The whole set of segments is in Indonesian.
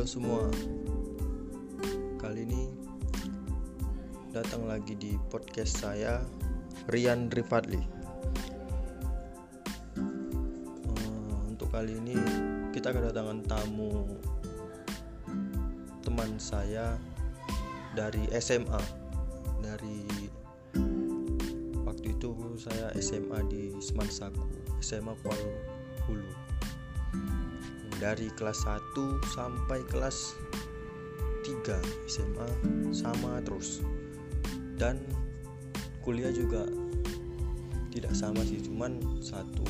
Halo semua. Kali ini Datang lagi di podcast saya Rian Rifadli. Eh, Untuk kali ini Kita kedatangan tamu Teman saya Dari SMA Dari Waktu itu saya SMA di Semansaku SMA Kuala Hulu dari kelas 1 sampai kelas 3 SMA sama terus. Dan kuliah juga tidak sama sih cuman satu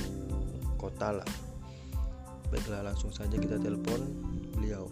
kota lah. Baiklah langsung saja kita telepon beliau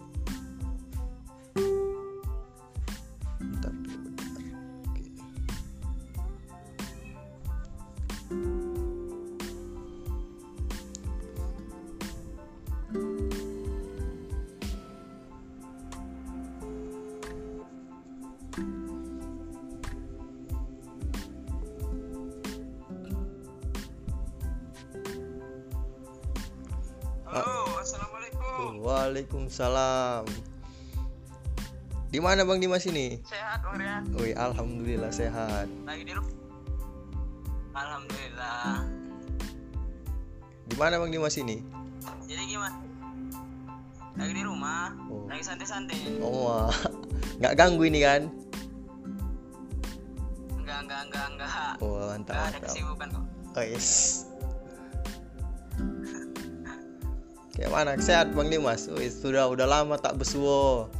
di mana bang Dimas ini Sehat Bang Rian? Wih alhamdulillah sehat Lagi di rumah? Alhamdulillah. di mana bang Dimas ini Jadi gimana? Lagi di rumah? Oh. Lagi santai-santai? oh wah. nggak ganggu ini kan Enggak, enggak, enggak, enggak. oh mantap Enggak ada mantap kesibukan kok. oh yes kayak mana sehat bang Dimas Wih, sudah udah lama tak besuo Oh,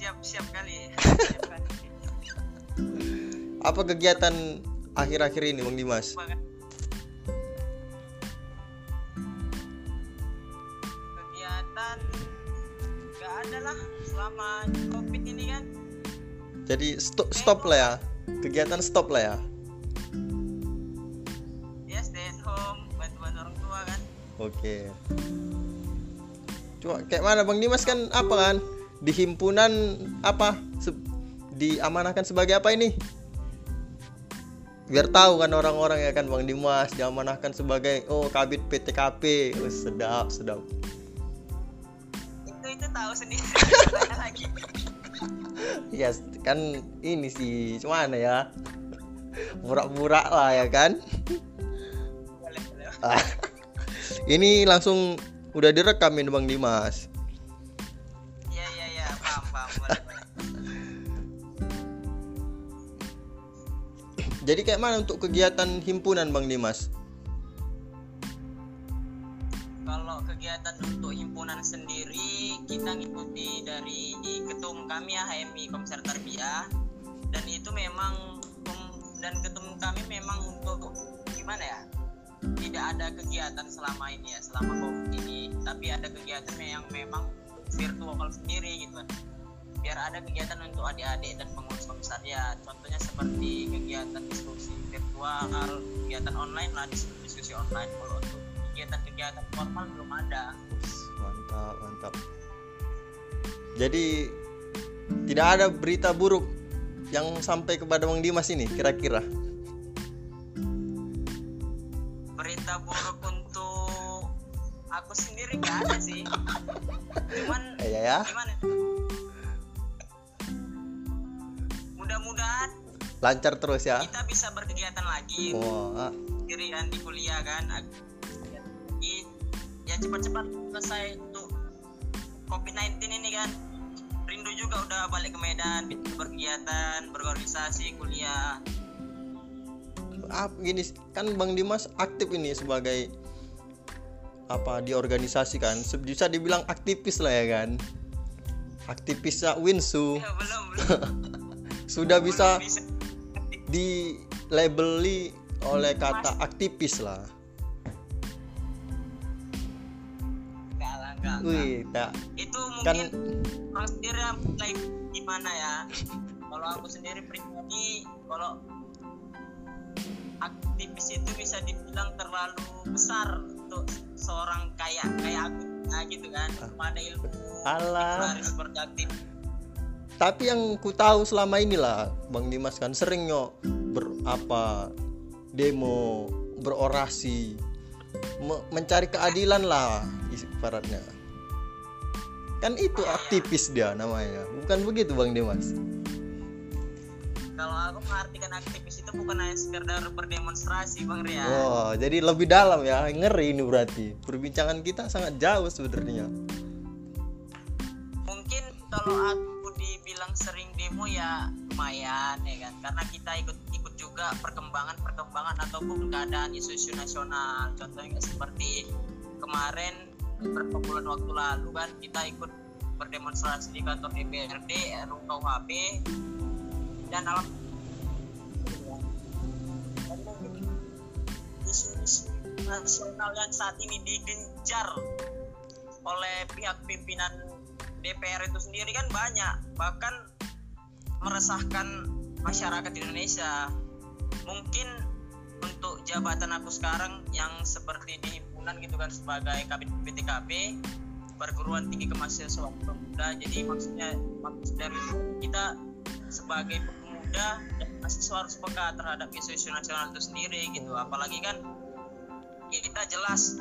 siap, siap, kali. siap kali. apa kegiatan akhir-akhir ini bang Dimas? Kegiatan enggak ada lah selama covid ini kan. jadi stop stop lah ya kegiatan stop lah ya Ya stay at home, bantu-bantu orang tua kan. Oke. Cuma kayak mana Bang Dimas kan apa kan di himpunan apa se- diamanahkan sebagai apa ini? Biar tahu kan orang-orang ya kan Bang Dimas diamanahkan sebagai oh kabit PTKP. Oh, sedap, sedap. Itu itu tahu sendiri. Lagi. Yes, kan ini sih cuman ya. Murah-murah lah ya kan. Boleh, boleh. Ah. ini langsung udah direkam ini Bang Dimas. Jadi kayak mana untuk kegiatan himpunan Bang Dimas? Kalau kegiatan untuk himpunan sendiri kita ngikuti dari ketum kami ya HMI Komisar Tarbiyah. Dan itu memang dan ketum kami memang untuk gimana ya tidak ada kegiatan selama ini ya selama covid ini. Tapi ada kegiatan yang memang virtual sendiri gitu biar ada kegiatan untuk adik-adik dan pengurus komisariat contohnya seperti kegiatan diskusi virtual kegiatan online lah diskusi, diskusi online kalau untuk kegiatan-kegiatan formal belum ada Mantap, mantap. Jadi tidak ada berita buruk yang sampai kepada Bang Dimas ini kira-kira. berita buruk untuk aku sendiri gak ada sih cuman Iya ya. gimana Lancar terus ya. kita bisa berkegiatan lagi. Wah, sendiri kan di kuliah kan. Ya cepat-cepat selesai untuk COVID-19 ini kan. Rindu juga udah balik ke Medan berkegiatan berorganisasi kuliah. Ah, gini kan Bang Dimas aktif ini sebagai apa di organisasi kan bisa dibilang aktivis lah ya kan. Aktivis Winsu. Ya belum belum. Sudah bisa belum bisa di labeli oleh kata aktivis lah. Enggak lah enggak, enggak. wih tak itu kan mungkin orang sendiri mulai gimana ya? Kalau aku sendiri pribadi kalau aktivis itu bisa dibilang terlalu besar untuk seorang kayak kayak aku nah, gitu kan. Pada ilmu Alah. lari seperti aktif tapi yang ku tahu selama inilah Bang Dimas kan sering yo ber apa demo berorasi me- mencari keadilan lah ibaratnya. Kan itu aktivis dia namanya. Bukan begitu bang Dimas? Kalau aku mengartikan aktivis itu bukan hanya sekedar berdemonstrasi bang Ria oh jadi lebih dalam ya. Ngeri ini berarti. Perbincangan kita sangat jauh sebenarnya. Mungkin kalau aku dibilang sering demo ya lumayan ya kan? Karena kita ikut ikut juga perkembangan perkembangan ataupun keadaan isu-isu nasional. Contohnya seperti kemarin beberapa bulan waktu lalu kan kita ikut berdemonstrasi di kantor DPRD RUU KUHP dan alam isu-isu nasional yang saat ini digencar oleh pihak pimpinan DPR itu sendiri kan banyak. Bahkan meresahkan masyarakat Indonesia. Mungkin untuk jabatan aku sekarang yang seperti di himpunan gitu kan sebagai kabin PTKP perguruan tinggi kemahasiswaan pemuda. Jadi maksudnya maksud dari kita sebagai pemuda mahasiswa harus peka terhadap isu-isu nasional itu sendiri gitu. Apalagi kan kita jelas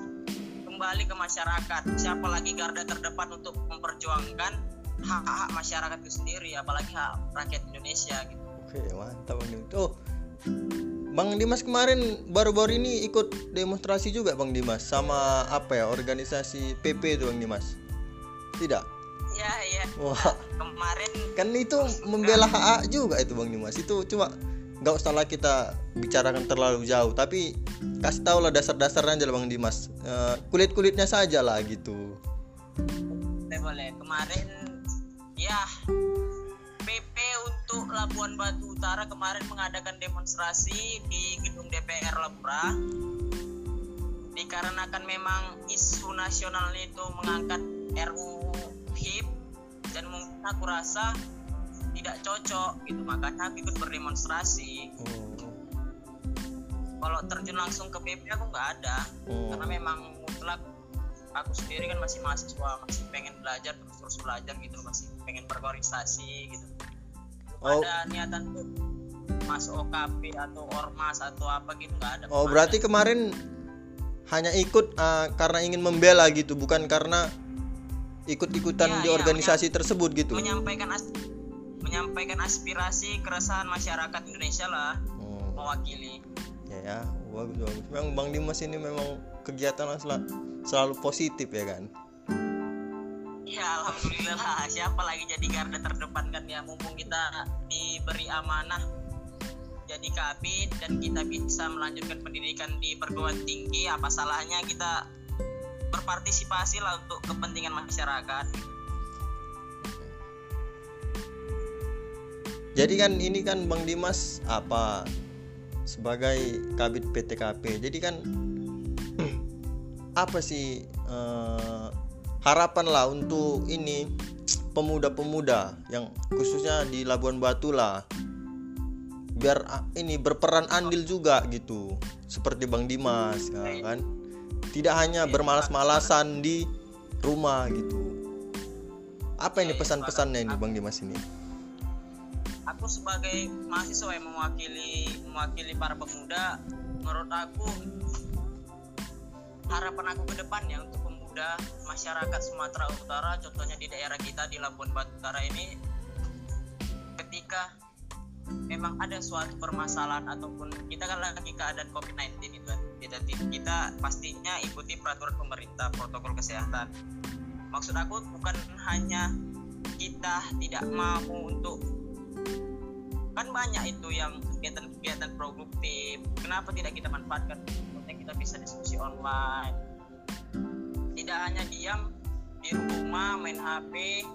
kembali ke masyarakat siapa lagi garda terdepan untuk memperjuangkan hak-hak masyarakat itu sendiri apalagi hak rakyat Indonesia gitu oke mantap nih tuh Bang Dimas kemarin baru-baru ini ikut demonstrasi juga Bang Dimas sama apa ya organisasi PP itu Bang Dimas? Tidak? Iya iya. Wah. Kemarin kan itu membela hak juga itu Bang Dimas. Itu cuma nggak usah lah kita bicarakan terlalu jauh tapi kasih tahu lah dasar-dasarnya aja Bang Dimas. Uh, kulit-kulitnya saja lah gitu. Boleh boleh. Kemarin ya untuk Labuan Batu Utara kemarin mengadakan demonstrasi di gedung DPR Labura dikarenakan memang isu nasional itu mengangkat RUU HIP dan mungkin aku rasa tidak cocok gitu makanya aku ikut berdemonstrasi oh. Kalau terjun langsung ke PP aku nggak ada oh. karena memang mutlak aku sendiri kan masih mahasiswa masih pengen belajar terus terus belajar gitu masih pengen berorganisasi gitu oh. ada niatan tuh masuk OKP atau ormas atau apa gitu nggak ada oh berarti kemarin hanya ikut uh, karena ingin membela gitu bukan karena ikut-ikutan ya, di ya, organisasi tersebut gitu menyampaikan as menyampaikan aspirasi keresahan masyarakat Indonesia lah hmm. mewakili ya ya. Bagus bagus. Memang Bang Dimas ini memang kegiatan selalu, selalu positif ya kan? Ya alhamdulillah. Siapa lagi jadi garda terdepan kan? Ya mumpung kita diberi amanah jadi kabit dan kita bisa melanjutkan pendidikan di perguruan tinggi apa salahnya kita berpartisipasi lah untuk kepentingan masyarakat. Jadi kan ini kan Bang Dimas apa sebagai kabit PTKP jadi kan apa sih uh, harapan lah untuk ini pemuda-pemuda yang khususnya di Labuan Batu lah. Biar ini berperan andil juga gitu. Seperti Bang Dimas ya kan. Tidak hanya bermalas-malasan di rumah gitu. Apa ini pesan-pesannya ini Bang Dimas ini aku sebagai mahasiswa yang mewakili mewakili para pemuda menurut aku harapan aku ke depannya untuk pemuda masyarakat Sumatera Utara contohnya di daerah kita di Labuan Batu Utara ini ketika memang ada suatu permasalahan ataupun kita kan lagi keadaan COVID-19 itu kan kita, kita pastinya ikuti peraturan pemerintah protokol kesehatan. Maksud aku bukan hanya kita tidak mau untuk kan banyak itu yang kegiatan-kegiatan produktif. Kenapa tidak kita manfaatkan Maksudnya kita bisa diskusi online? Tidak hanya diam di rumah main HP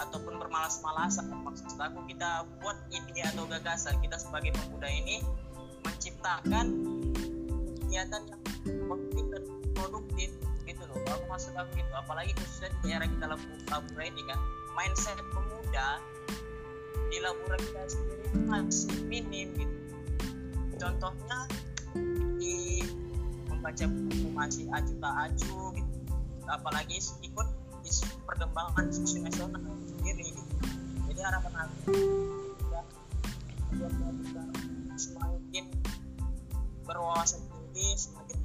ataupun bermalas-malasan maksud aku kita buat ide atau gagasan. Kita sebagai pemuda ini menciptakan kegiatan yang produktif dan produktif gitu loh. Aku maksud aku gitu apalagi khususnya di era kita Labura ini kan. Mindset pemuda di sendiri masih minim gitu. Contohnya di membaca buku masih aju tak aju gitu. Apalagi ikut isu perkembangan isu nasional sendiri jadi harapan aku ya semakin berwawasan tinggi semakin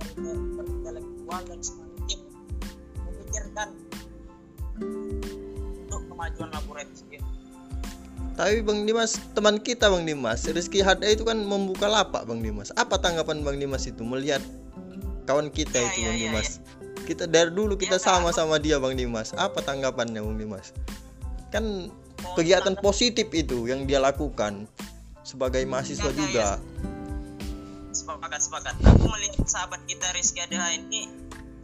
berintelektual dan semakin memikirkan kemajuan Labora itu sendiri. Tapi Bang Dimas, teman kita Bang Dimas, Rizky Hada itu kan membuka lapak Bang Dimas. Apa tanggapan Bang Dimas itu melihat kawan kita itu iya, Bang iya, Dimas? Kita dari dulu kita Iya, sama sama dia Bang Dimas. Apa tanggapannya Bang Dimas? Kan kegiatan positif itu yang dia lakukan sebagai mahasiswa Iya, iya, juga. Sepakat sepakat. Aku melihat sahabat kita Rizky Adeha ini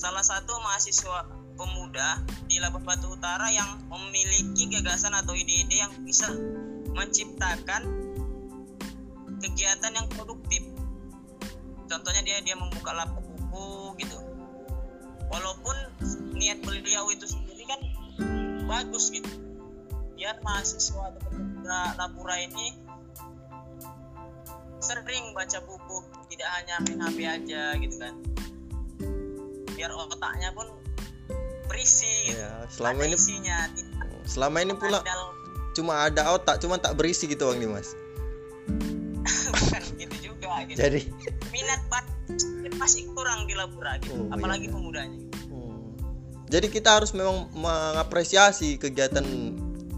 salah satu mahasiswa pemuda di Labuan Batu Utara yang memiliki gagasan atau ide-ide yang bisa menciptakan kegiatan yang produktif. Contohnya dia dia membuka lapak buku gitu. Walaupun niat beliau itu sendiri kan bagus gitu. Biar mahasiswa atau pemuda Labura ini sering baca buku, tidak hanya main HP aja gitu kan. Biar otaknya pun berisi gitu. Ya, selama Ada ini isinya, selama ini pula cuma ada otak, cuma tak berisi gitu Bang Dimas. bukan gitu juga gitu. Jadi minat bat masih kurang di Labura gitu. Oh, apalagi iya. pemudanya. Hmm. Jadi kita harus memang mengapresiasi kegiatan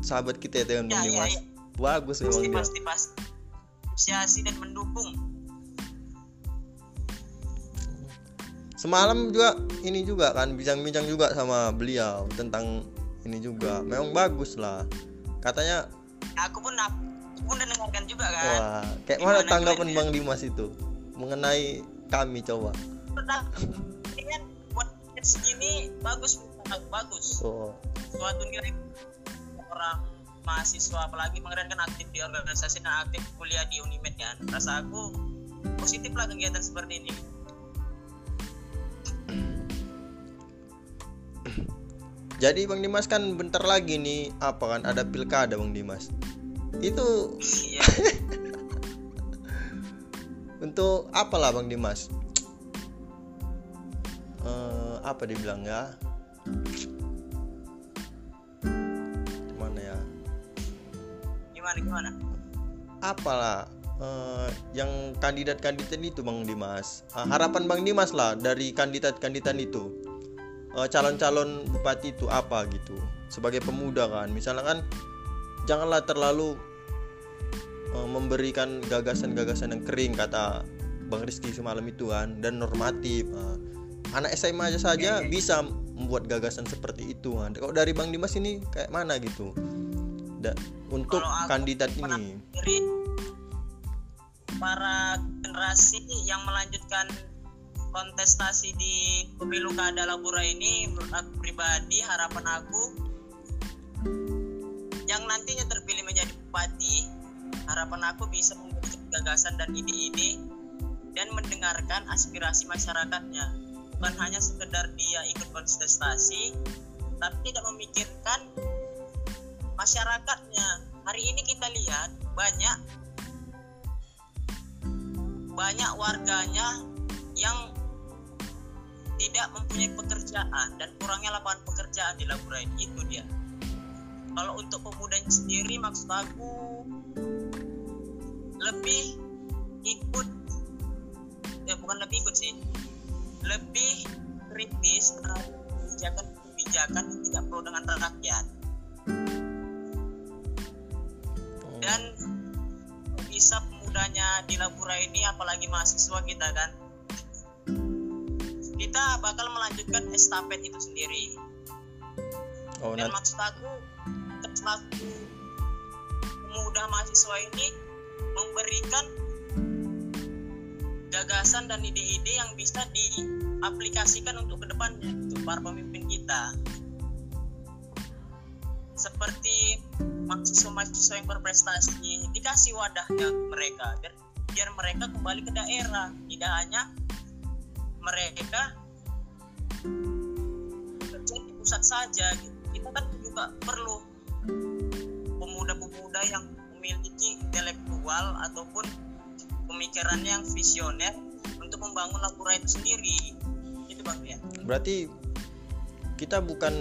sahabat kita itu yang Ya, Bang ya, Dimas. ya. Bagus memang Pasti dia. pasti pasti apresiasi dan mendukung. Semalam juga ini juga kan bincang-bincang juga sama beliau tentang ini juga. Memang bagus lah. Katanya Aku pun aku pun dengarkan juga kan. wah, kayak mana Gimana, tanggapan gimana? Bang Dimas itu mengenai kami coba. Kan buat segini bagus bagus. Oh. Suatu nilai orang mahasiswa apalagi pengen kan aktif di organisasi dan aktif kuliah di Unimed kan. Rasa aku positif lah kegiatan seperti ini. Jadi Bang Dimas kan bentar lagi nih apa kan ada pilkada Bang Dimas. Itu Iya. untuk apalah Bang Dimas? Eh, apa dibilang ya? Gimana ya? Gimana gimana? Apalah eh, yang kandidat-kandidat itu Bang Dimas? Eh, harapan Bang Dimas lah dari kandidat-kandidat itu. Eh, calon-calon bupati itu apa gitu? Sebagai pemuda kan, misalnya kan janganlah terlalu eh, memberikan gagasan-gagasan yang kering kata Bang Rizky semalam itu kan dan normatif. Eh, anak SMA aja saja bisa membuat gagasan seperti itu kan. Kalau dari Bang Dimas ini kayak mana gitu? Da- untuk kandidat ini. Para generasi yang melanjutkan kontestasi di pemilu kada Labura ini menurut aku pribadi harapan aku yang nantinya terpilih menjadi bupati harapan aku bisa memberikan gagasan dan ide-ide dan mendengarkan aspirasi masyarakatnya. Bukan hanya sekedar dia ikut kontestasi tapi tidak memikirkan masyarakatnya. Hari ini kita lihat banyak banyak warganya yang tidak mempunyai pekerjaan dan kurangnya lapangan pekerjaan di Labura ini itu dia kalau untuk pemudanya sendiri maksud aku lebih ikut ya bukan lebih ikut sih lebih kritis terhadap kebijakan-kebijakan yang tidak pro dengan rakyat Oh. dan bisa pemudanya di Labura ini apalagi mahasiswa kita kan kita bakal melanjutkan estafet itu sendiri. Oh, dan maksud aku selaku pemuda mahasiswa ini memberikan gagasan dan ide-ide yang bisa diaplikasikan untuk ke depannya untuk para pemimpin kita. Seperti mahasiswa-mahasiswa yang berprestasi dikasih wadahnya mereka biar, biar mereka kembali ke daerah. Tidak hanya mereka kerja di pusat saja gitu. kita kan juga perlu pemuda-pemuda yang memiliki intelektual ataupun pemikirannya yang visioner untuk membangun Labura itu sendiri. Itu bang ya berarti kita bukan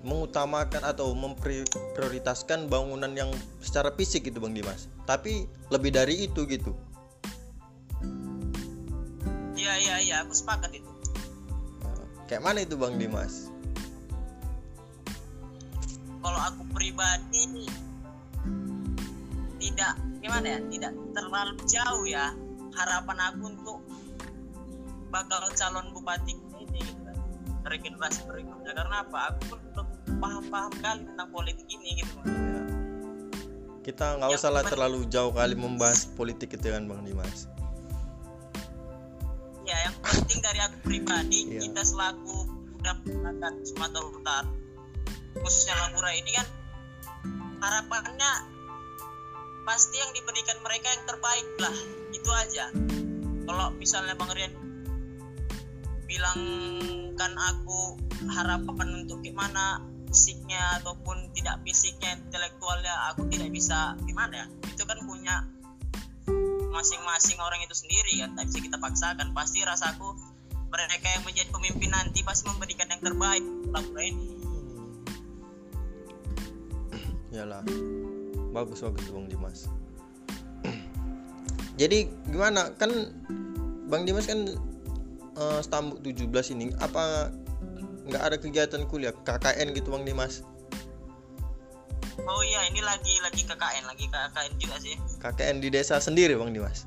mengutamakan atau memprioritaskan bangunan yang secara fisik gitu Bang Dimas. Tapi lebih dari itu gitu iya iya iya aku sepakat itu. Kayak mana itu Bang Dimas? Kalau aku pribadi tidak gimana ya? Tidak terlalu jauh ya. Harapan aku untuk bakal calon bupati ini gitu regenerasi berikutnya. Karena apa? Aku pun belum paham-paham kali tentang politik ini gitu. Ya. kita nggak usah lah terlalu jauh kali membahas politik itu kan bang Dimas yang penting dari aku pribadi Iya. kita selaku udah masyarakat Sumatera Utara khususnya Labura ini kan harapannya pasti yang diberikan mereka yang terbaik lah itu aja kalau misalnya Bang Rian bilang kan aku harapan untuk gimana fisiknya ataupun tidak fisiknya intelektualnya aku tidak bisa gimana ya itu kan punya masing-masing orang itu sendiri kan tak bisa kita paksakan pasti rasaku mereka yang menjadi pemimpin nanti pasti memberikan yang terbaik untuk ini Yalah. Bagus bagus Bang Dimas. Jadi gimana? Kan Bang Dimas kan eh, Stambuk 17 ini apa nggak ada kegiatan kuliah KKN gitu Bang Dimas? Oh iya ini lagi lagi KKN lagi KKN juga sih KKN di desa sendiri Bang Dimas.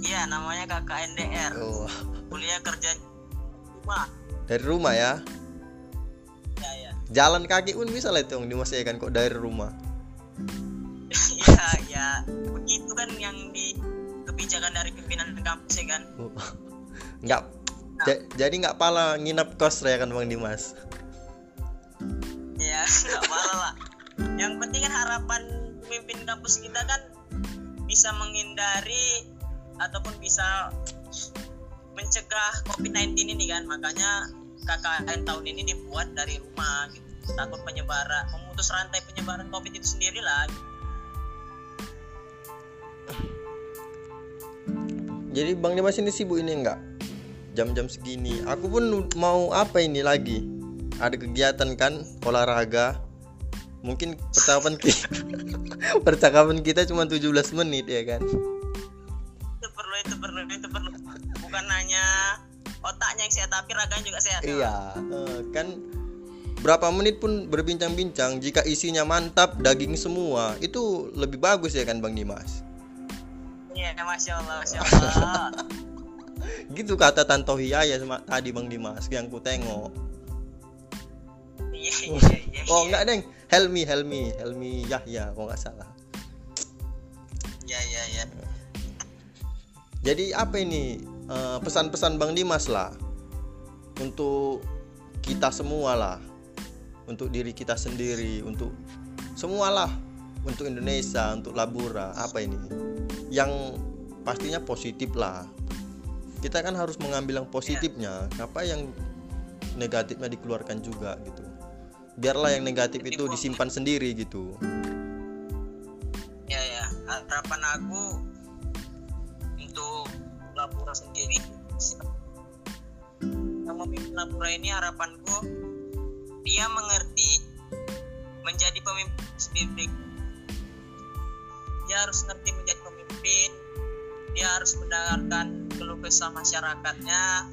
iya namanya KKN DR Oh, kuliah kerja rumah dari rumah ya. ya ya Jalan kaki pun bisa lah itu Bang Dimas ya kan kok dari rumah. iya ya begitu kan yang di kebijakan dari pimpinan kampus ya kan Oh. Nggak ja- jadi nggak pala nginap kos ya kan Bang Dimas. ya yang penting kan harapan pemimpin kampus kita kan bisa menghindari ataupun bisa mencegah COVID-19 ini kan makanya KKN tahun ini dibuat dari rumah gitu takut penyebaran memutus rantai penyebaran COVID itu sendiri lah Jadi Bang Dimas ini sibuk ini enggak? Jam-jam segini. Aku pun mau apa ini lagi? Ada kegiatan kan olahraga. Mungkin percakapan kita percakapan kita cuma 17 menit ya kan. itu perlu itu perlu itu perlu bukan hanya otaknya yang sehat tapi raganya juga sehat Iya, eh, kan berapa menit pun berbincang-bincang jika isinya mantap daging semua itu lebih bagus ya kan Bang Dimas. iya masya allah masya allah Gitu kata Tanto sama tadi Bang Dimas yang ku tengok. iya iya iya Oh iya. enggak deng, Helmi Helmi Helmi Yahya kok nggak salah. iya iya iya Jadi apa ini? Eh, pesan-pesan Bang Dimas lah. Untuk kita semua lah, untuk diri kita sendiri, untuk semualah, untuk Indonesia, untuk Labura apa ini, yang pastinya positif lah. Kita kan harus mengambil yang positifnya, apa yang negatifnya dikeluarkan juga gitu. Biarlah yang negatif itu disimpan sendiri gitu. ya ya. Harapan aku untuk Labura sendiri yang memimpin Labura ini harapanku dia mengerti menjadi pemimpin sendiri dia harus ngerti menjadi pemimpin. Dia harus mendengarkan keluh kesah masyarakatnya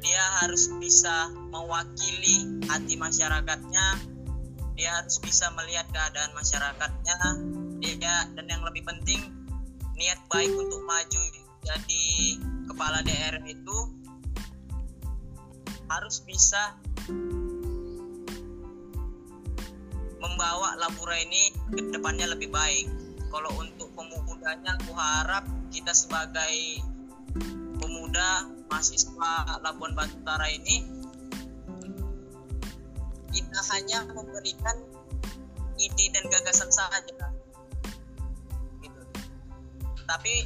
dia harus bisa mewakili hati masyarakatnya dia harus bisa melihat keadaan masyarakatnya dia dan yang lebih penting niat baik untuk maju jadi kepala daerah itu harus bisa membawa Lapura ini ke depannya lebih baik. Kalau untuk pemudanya, aku harap kita sebagai pemuda mahasiswa Labuan Batu Utara ini kita hanya memberikan ide dan gagasan saja gitu. Tapi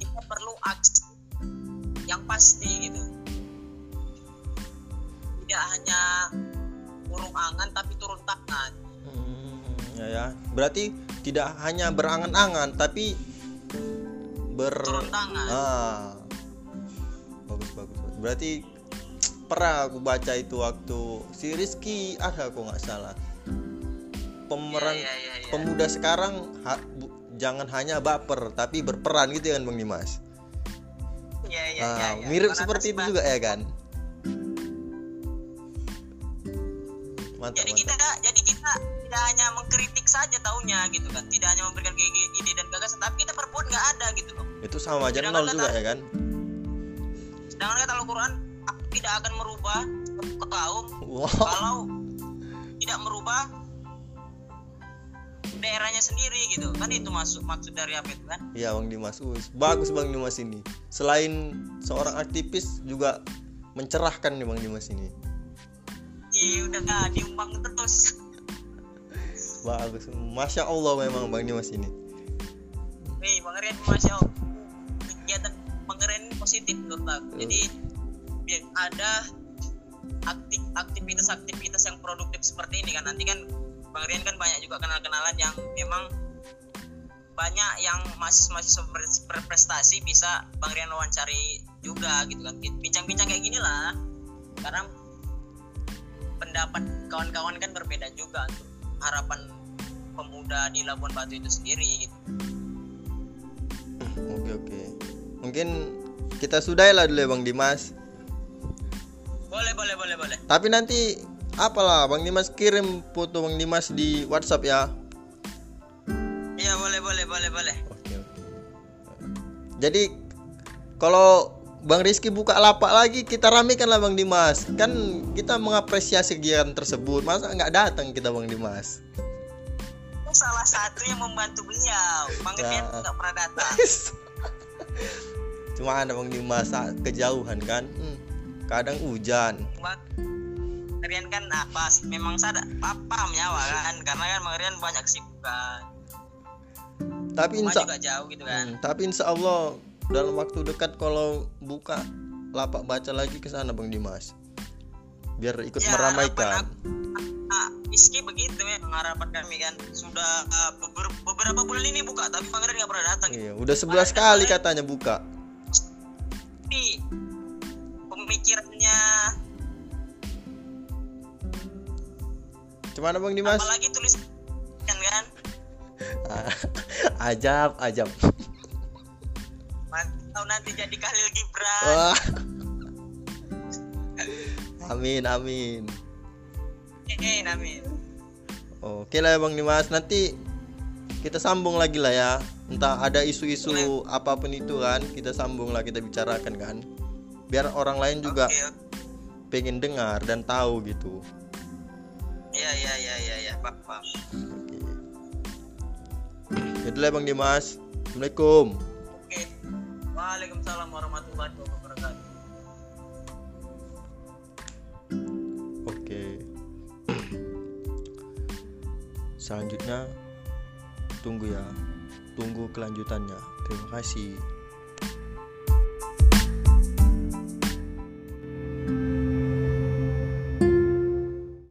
kita perlu aksi yang pasti gitu. Tidak hanya urung angan tapi turun tangan. Hmm, ya ya. Berarti tidak hanya berangan-angan tapi ber Turun tangan. Ah. Berarti pernah aku baca itu waktu si Rizky ada kok nggak salah. Pemeran iya, iya, iya. pemuda sekarang ha- bu- jangan hanya baper tapi berperan gitu kan Bang Dimas. Iya iya Ah, iya. iya. mirip Karena seperti itu juga ya kan? mantap jadi kita mantap jadi kita tidak hanya mengkritik saja taunya gitu kan tidak hanya memberikan ide, dan gagasan tapi kita perbuat nggak ada gitu loh itu sama aja nol juga kata- ya kan sedangkan kata Al-Quran aku tidak akan merubah kaum wow. kalau tidak merubah daerahnya sendiri gitu. Kan itu masuk maksud dari apa itu kan? Iya Bang Dimas, Us, bagus Bang Dimas ini. Selain seorang aktivis juga mencerahkan nih Bang Dimas ini. iya udah nggak diumbang terus. Bagus, masya Allah memang Bang Dimas ini. Wih, Bang Rian masya Allah positif menurut aku. Jadi biar ada aktif aktivitas-aktivitas yang produktif seperti ini kan nanti kan Bang Rian kan banyak juga kenal-kenalan yang memang banyak yang mahasiswa ber- berprestasi bisa Bang Rian wawancari juga gitu kan bincang-bincang kayak gini lah karena pendapat kawan-kawan kan berbeda juga untuk harapan pemuda di Labuan Batu itu sendiri gitu. Oke oke. Mungkin kita sudahi lah dulu ya Bang Dimas. Boleh, boleh, boleh, boleh. Tapi nanti apalah Bang Dimas kirim foto Bang Dimas di WhatsApp ya. Iya, boleh, boleh, boleh, boleh. Oke oke. Jadi kalau Bang Rizky buka lapak lagi kita ramekan lah Bang Dimas. Kan kita mengapresiasi kegiatan tersebut. Masa nggak datang kita Bang Dimas? Itu salah satu yang membantu beliau. Bang Ya. Rian nggak pernah datang. Cuma ada Bang Dimas ah, kejauhan kan. Hmm, Kadang hujan. Bang Rian kan apa? Memang sadar apa nyawa kan? Karena kan Bang Rian banyak kesibukan. Tapi insya, juga jauh gitu kan. Hmm, tapi insya Allah dalam waktu dekat kalau buka lapak baca lagi ke sana Bang Dimas. Biar ikut Ya, meramaikan. Nah, Rizky begitu ya harapan kami kan sudah uh, beber- beberapa bulan ini buka tapi Bang Rian nggak pernah datang. Iya, udah 11 kali katanya buka. Tapi pemikirannya Cuman Bang Dimas? apalagi tulis kan kan ajab, ajab. mantap nanti jadi Khalil Gibran Wah. Amin, amin. Eh, amin. Oke lah Bang Dimas, nanti kita sambung lagi lah ya. Entah ada isu-isu apa pun itu kan, kita sambung lah kita bicarakan kan. Biar orang lain juga oke. pengen dengar dan tahu gitu. Iya, iya, iya, iya, iya, Pak, Pak. Oke. Itu lah Bang Dimas. Assalamualaikum. Oke. Waalaikumsalam warahmatullahi wabarakatuh. Oke. Selanjutnya tunggu ya. Tunggu kelanjutannya. Terima kasih.